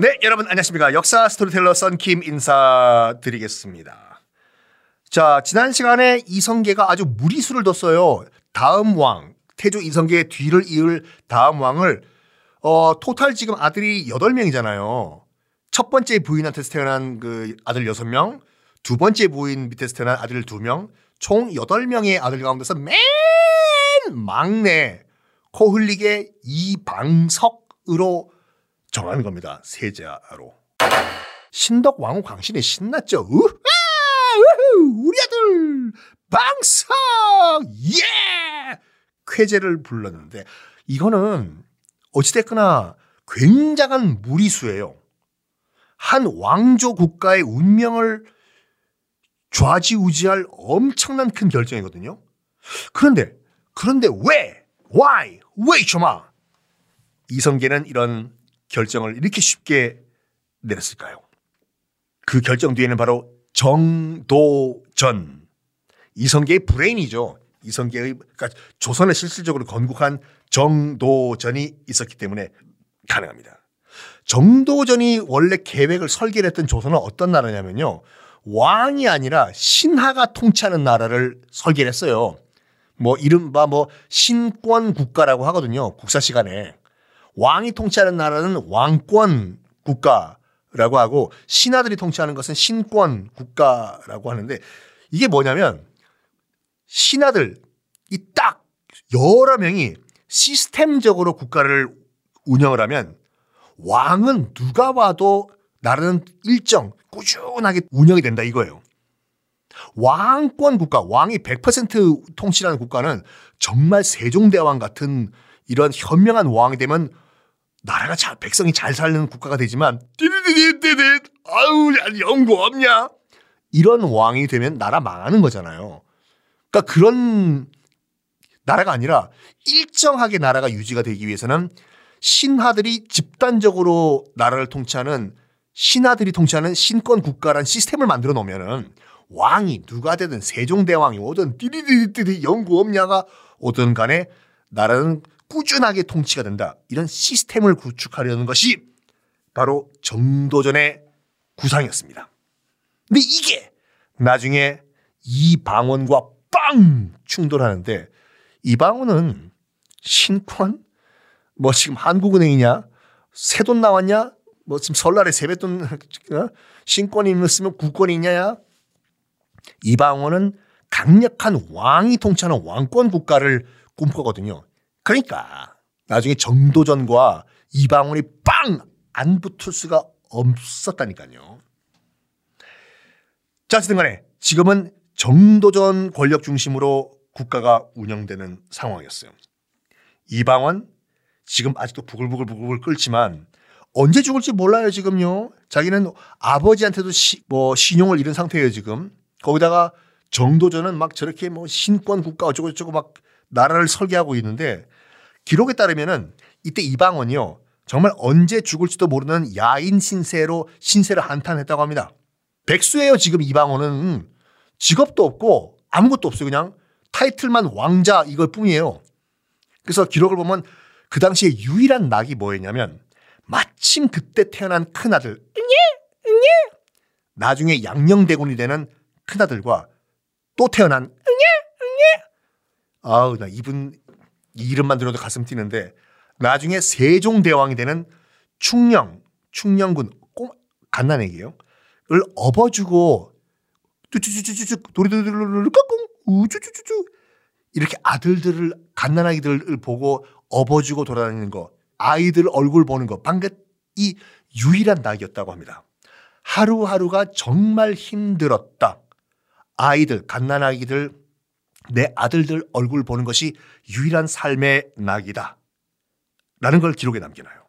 네, 여러분 안녕하십니까. 역사 스토리텔러 썬킴 인사드리겠습니다. 자, 지난 시간에 이성계가 아주 무리수를 뒀어요. 다음 왕, 태조 이성계의 뒤를 이을 다음 왕을 어, total 지금 아들이 8명이잖아요. 첫 번째 부인한테서 태어난 그 아들 6명, 두 번째 부인 밑에서 태어난 아들 2명, 총 8명의 아들 가운데서 맨 막내 코 흘리게 이방석으로 정하는 겁니다. 세자로. 신덕 왕후 광신이 신났죠. 우하! 우후! 우리 아들 방석 예! 쾌제를 불렀는데 이거는 어찌됐거나 굉장한 무리수예요. 한 왕조 국가의 운명을 좌지우지할 엄청난 큰 결정이거든요. 그런데 그런데 왜? Why? 왜 이초마? 이성계는 이런 결정을 이렇게 쉽게 내렸을까요? 그 결정 뒤에는 바로 정도전. 이성계의 브레인이죠. 이성계의 그러니까 조선을 실질적으로 건국한 정도전이 있었기 때문에 가능합니다. 정도전이 원래 계획을 설계를 했던 조선은 어떤 나라냐면요. 왕이 아니라 신하가 통치하는 나라를 설계를 했어요. 뭐 이른바 뭐 신권 국가라고 하거든요. 국사 시간에. 왕이 통치하는 나라는 왕권 국가라고 하고 신하들이 통치하는 것은 신권 국가라고 하는데 이게 뭐냐면 신하들 이 딱 여러 명이 시스템적으로 국가를 운영을 하면 왕은 누가 봐도 나라는 일정 꾸준하게 운영이 된다 이거예요. 왕권 국가, 왕이 100% 통치하는 국가는 정말 세종대왕 같은 이런 현명한 왕이 되면 나라가 잘, 백성이 잘 사는 국가가 되지만, 띠디디디디디, 아우, 연구 없냐? 이런 왕이 되면 나라 망하는 거잖아요. 그러니까 그런 나라가 아니라 일정하게 나라가 유지가 되기 위해서는 신하들이 집단적으로 나라를 통치하는 신하들이 통치하는 신권 국가란 시스템을 만들어 놓으면은 왕이 누가 되든 세종대왕이 오든 띠리디디디 연구 없냐가 오든 간에 나라는 꾸준하게 통치가 된다. 이런 시스템을 구축하려는 것이 바로 정도전의 구상이었습니다. 근데 이게 나중에 이방원과 빵 충돌하는데 이방원은 신권 뭐 지금 한국은행이냐 새돈 나왔냐 뭐 지금 설날에 세뱃돈 어? 신권이 있으면 국권이 있냐야 이방원은 강력한 왕이 통치하는 왕권 국가를 꿈꾸거든요. 그러니까 나중에 정도전과 이방원이 빵 안 붙을 수가 없었다니까요. 자, 어쨌든 간에 지금은 정도전 권력 중심으로 국가가 운영되는 상황이었어요. 이방원 지금 아직도 부글부글 부글부글 끓지만 언제 죽을지 몰라요 지금요. 자기는 아버지한테도 시, 뭐 신용을 잃은 상태예요 지금. 거기다가 정도전은 막 저렇게 뭐 신권 국가 어쩌고 저쩌고 막 나라를 설계하고 있는데 기록에 따르면은 이때 이방원이요. 정말 언제 죽을지도 모르는 야인 신세로 신세를 한탄했다고 합니다. 백수예요 지금 이방원은 직업도 없고 아무것도 없어요 그냥 타이틀만 왕자 이걸 뿐이에요. 그래서 기록을 보면 그 당시에 유일한 낙이 뭐였냐면 마침 그때 태어난 큰아들 응예 응예 나중에 양녕대군이 되는 큰아들과 또 태어난 응예 응예 아우 나 이분 이름만 들어도 가슴 뛰는데 나중에 세종대왕이 되는 충령 충령군 꼬 갓난애기예요. 을 업어주고 쭈쭈쭈쭈쭈 도리도리도리 까꿍 우쭈쭈쭈쭈 이렇게 아들들을 갓난아기들을 보고 업어주고 돌아다니는 거 아이들 얼굴 보는 거 방금 이 유일한 낙이었다고 합니다. 하루하루가 정말 힘들었다. 아이들 갓난아기들 내 아들들 얼굴 보는 것이 유일한 삶의 낙이다. 라는 걸 기록에 남겨놔요.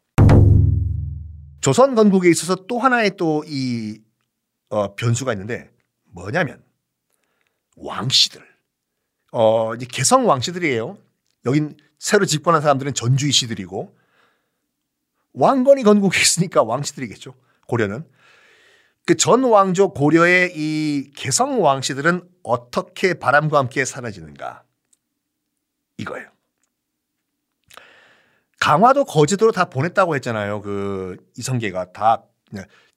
조선 건국에 있어서 또 하나의 또이 어, 변수가 있는데 뭐냐면 왕씨들. 어, 이제 개성 왕씨들이에요. 여긴 새로 집권한 사람들은 전주이 씨들이고 왕건이 건국에 있으니까 왕씨들이겠죠. 고려는. 그 전 왕조 고려의 이 개성 왕씨들은 어떻게 바람과 함께 사라지는가? 이거예요. 강화도 거제도로 다 보냈다고 했잖아요. 그 이성계가 다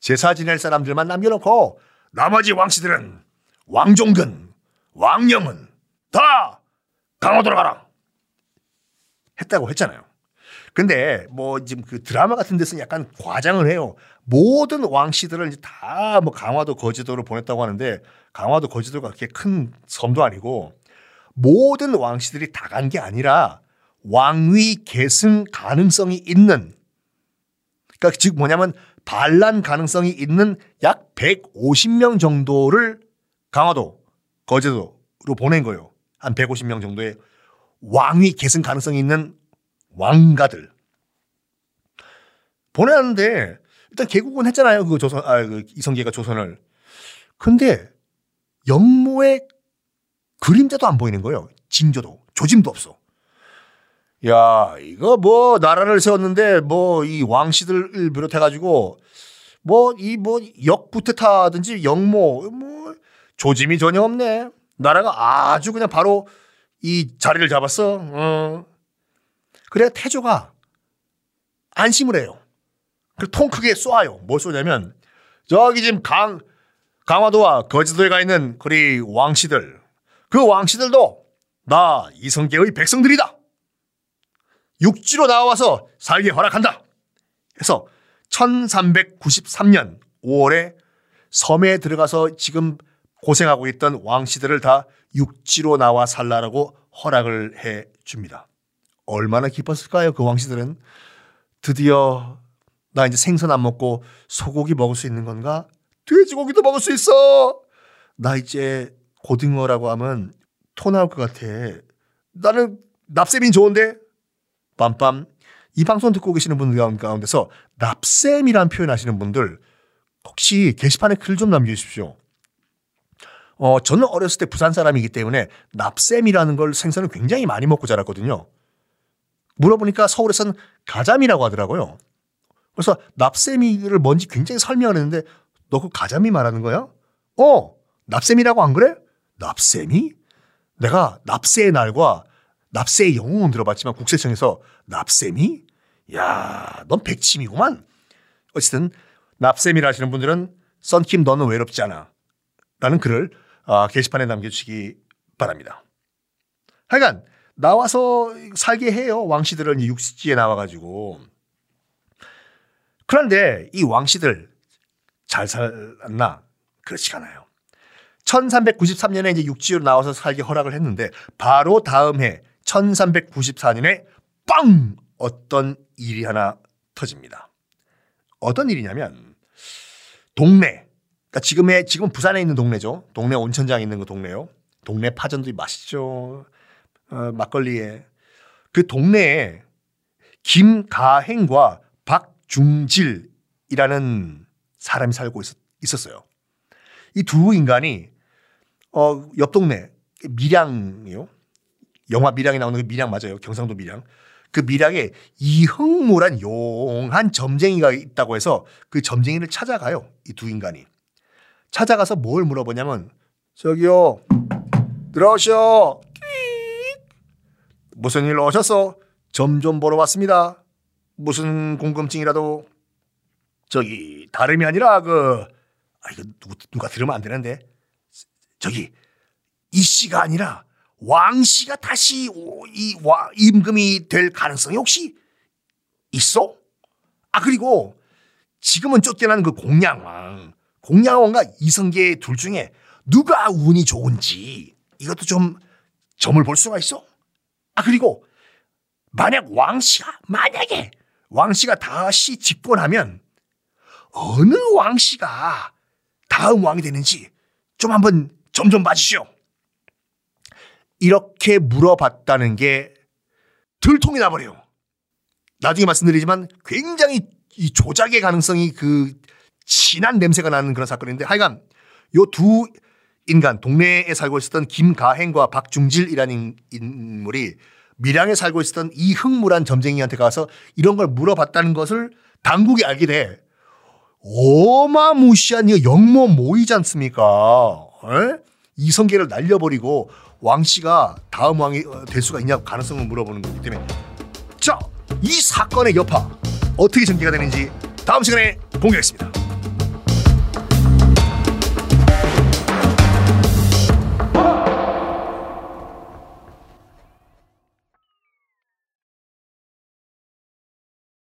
제사 지낼 사람들만 남겨놓고 나머지 왕씨들은 왕종근, 왕영은 다 강화도로 가라 했다고 했잖아요. 근데 뭐 지금 그 드라마 같은 데서는 약간 과장을 해요. 모든 왕씨들을 다 뭐 강화도 거제도로 보냈다고 하는데 강화도 거제도가 그렇게 큰 섬도 아니고 모든 왕씨들이 다 간 게 아니라 왕위 계승 가능성이 있는 그러니까 즉 뭐냐면 반란 가능성이 있는 약 150명 정도를 강화도 거제도로 보낸 거예요. 한 150명 정도의 왕위 계승 가능성이 있는 왕가들 보내는데 일단 개국은 했잖아요. 그 조선 아 그 이성계가 조선을. 근데 영모의 그림자도 안 보이는 거예요. 징조도 조짐도 없어. 야 이거 뭐 나라를 세웠는데 뭐 이 왕씨들을 비롯해 가지고 뭐 이 뭐 역부터 타든지 영모 뭐 조짐이 전혀 없네. 나라가 아주 그냥 바로 이 자리를 잡았어. 어. 그래야 태조가 안심을 해요. 통 크게 쏘아요. 뭘 쏘냐면 저기 지금 강 강화도와 거제도에 가 있는 그리 왕씨들 그 왕씨들도 나 이성계의 백성들이다. 육지로 나와서 살게 허락한다. 해서 1393년 5월에 섬에 들어가서 지금 고생하고 있던 왕씨들을 다 육지로 나와 살라라고 허락을 해 줍니다. 얼마나 기뻤을까요? 그 왕씨들은 드디어 나 이제 생선 안 먹고 소고기 먹을 수 있는 건가? 돼지고기도 먹을 수 있어. 나 이제 고등어라고 하면 토 나올 것 같아. 나는 납셈이 좋은데 빰빰 이 방송 듣고 계시는 분들 가운데서 납셈이라는 표현 하시는 분들 혹시 게시판에 글 좀 남겨주십시오. 어, 저는 어렸을 때 부산 사람이기 때문에 납셈이라는 걸 생선을 굉장히 많이 먹고 자랐거든요. 물어보니까 서울에서는 가자미라고 하더라고요. 그래서 납셈이를 뭔지 굉장히 설명을 했는데 너 그 가자미 말하는 거야? 어, 납셈이라고 안 그래? 납셈이? 내가 납세의 날과 납세의 영웅은 들어봤지만 국세청에서 납셈이? 야, 넌 백침이구만. 어쨌든 납셈이라 하시는 분들은 썬킴 너는 외롭지 않아. 라는 글을 아, 게시판에 남겨주시기 바랍니다. 하여간 나와서 살게 해요. 왕씨들은 육지에 나와가지고. 그런데 이 왕씨들 잘 살았나? 그렇지 않아요. 1393년에 이제 육지로 나와서 살게 허락을 했는데 바로 다음 해 1394년에 빵! 어떤 일이 하나 터집니다. 어떤 일이냐면 동네 그러니까 지금의 지금 부산에 있는 동네죠. 동네 온천장에 있는 그 동네요. 동네 파전도 맛있죠. 어, 막걸리에 그 동네에 김가행과 박중질이라는 사람이 살고 있, 었 어요 이 두 인간이 어, 옆 동네 밀양이요. 영화 밀양에 나오는 그 밀양 맞아요. 경상도 밀양. 그 밀양에 이흥무란 용한 점쟁이가 있다고 해서 그 점쟁이를 찾아가요. 이 두 인간이. 찾아가서 뭘 물어보냐면 저기요 들어오셔 무슨 일로 오셨어? 점 좀 보러 왔습니다. 무슨 궁금증이라도 저기 다름이 아니라 그 아, 이거 누구, 누가 들으면 안 되는데 저기 이 씨가 아니라 왕 씨가 다시 이 와, 임금이 될 가능성이 혹시 있어? 아 그리고 지금은 쫓겨난 그 공양왕 공양왕과 이성계 둘 중에 누가 운이 좋은지 이것도 좀 점을 볼 수가 있어. 아 그리고 만약 왕씨가 만약에 왕씨가 다시 집권하면 어느 왕씨가 다음 왕이 되는지 좀 한번 점좀 봐주시오. 이렇게 물어봤다는 게 들통이 나버려요. 나중에 말씀드리지만 굉장히 이 조작의 가능성이 그 진한 냄새가 나는 그런 사건인데 하여간 요 두 인간 동네에 살고 있었던 김가행과 박중질이라는 인물이 밀양에 살고 있었던 이 흥무란 점쟁이한테 가서 이런 걸 물어봤다는 것을 당국이 알게 돼. 어마무시한 이 영모 모이지 않습니까? 에? 이성계를 날려버리고 왕 씨가 다음 왕이 될 수가 있냐 가능성을 물어보는 거기 때문에 자 이 사건의 여파 어떻게 전개가 되는지 다음 시간에 공개하겠습니다.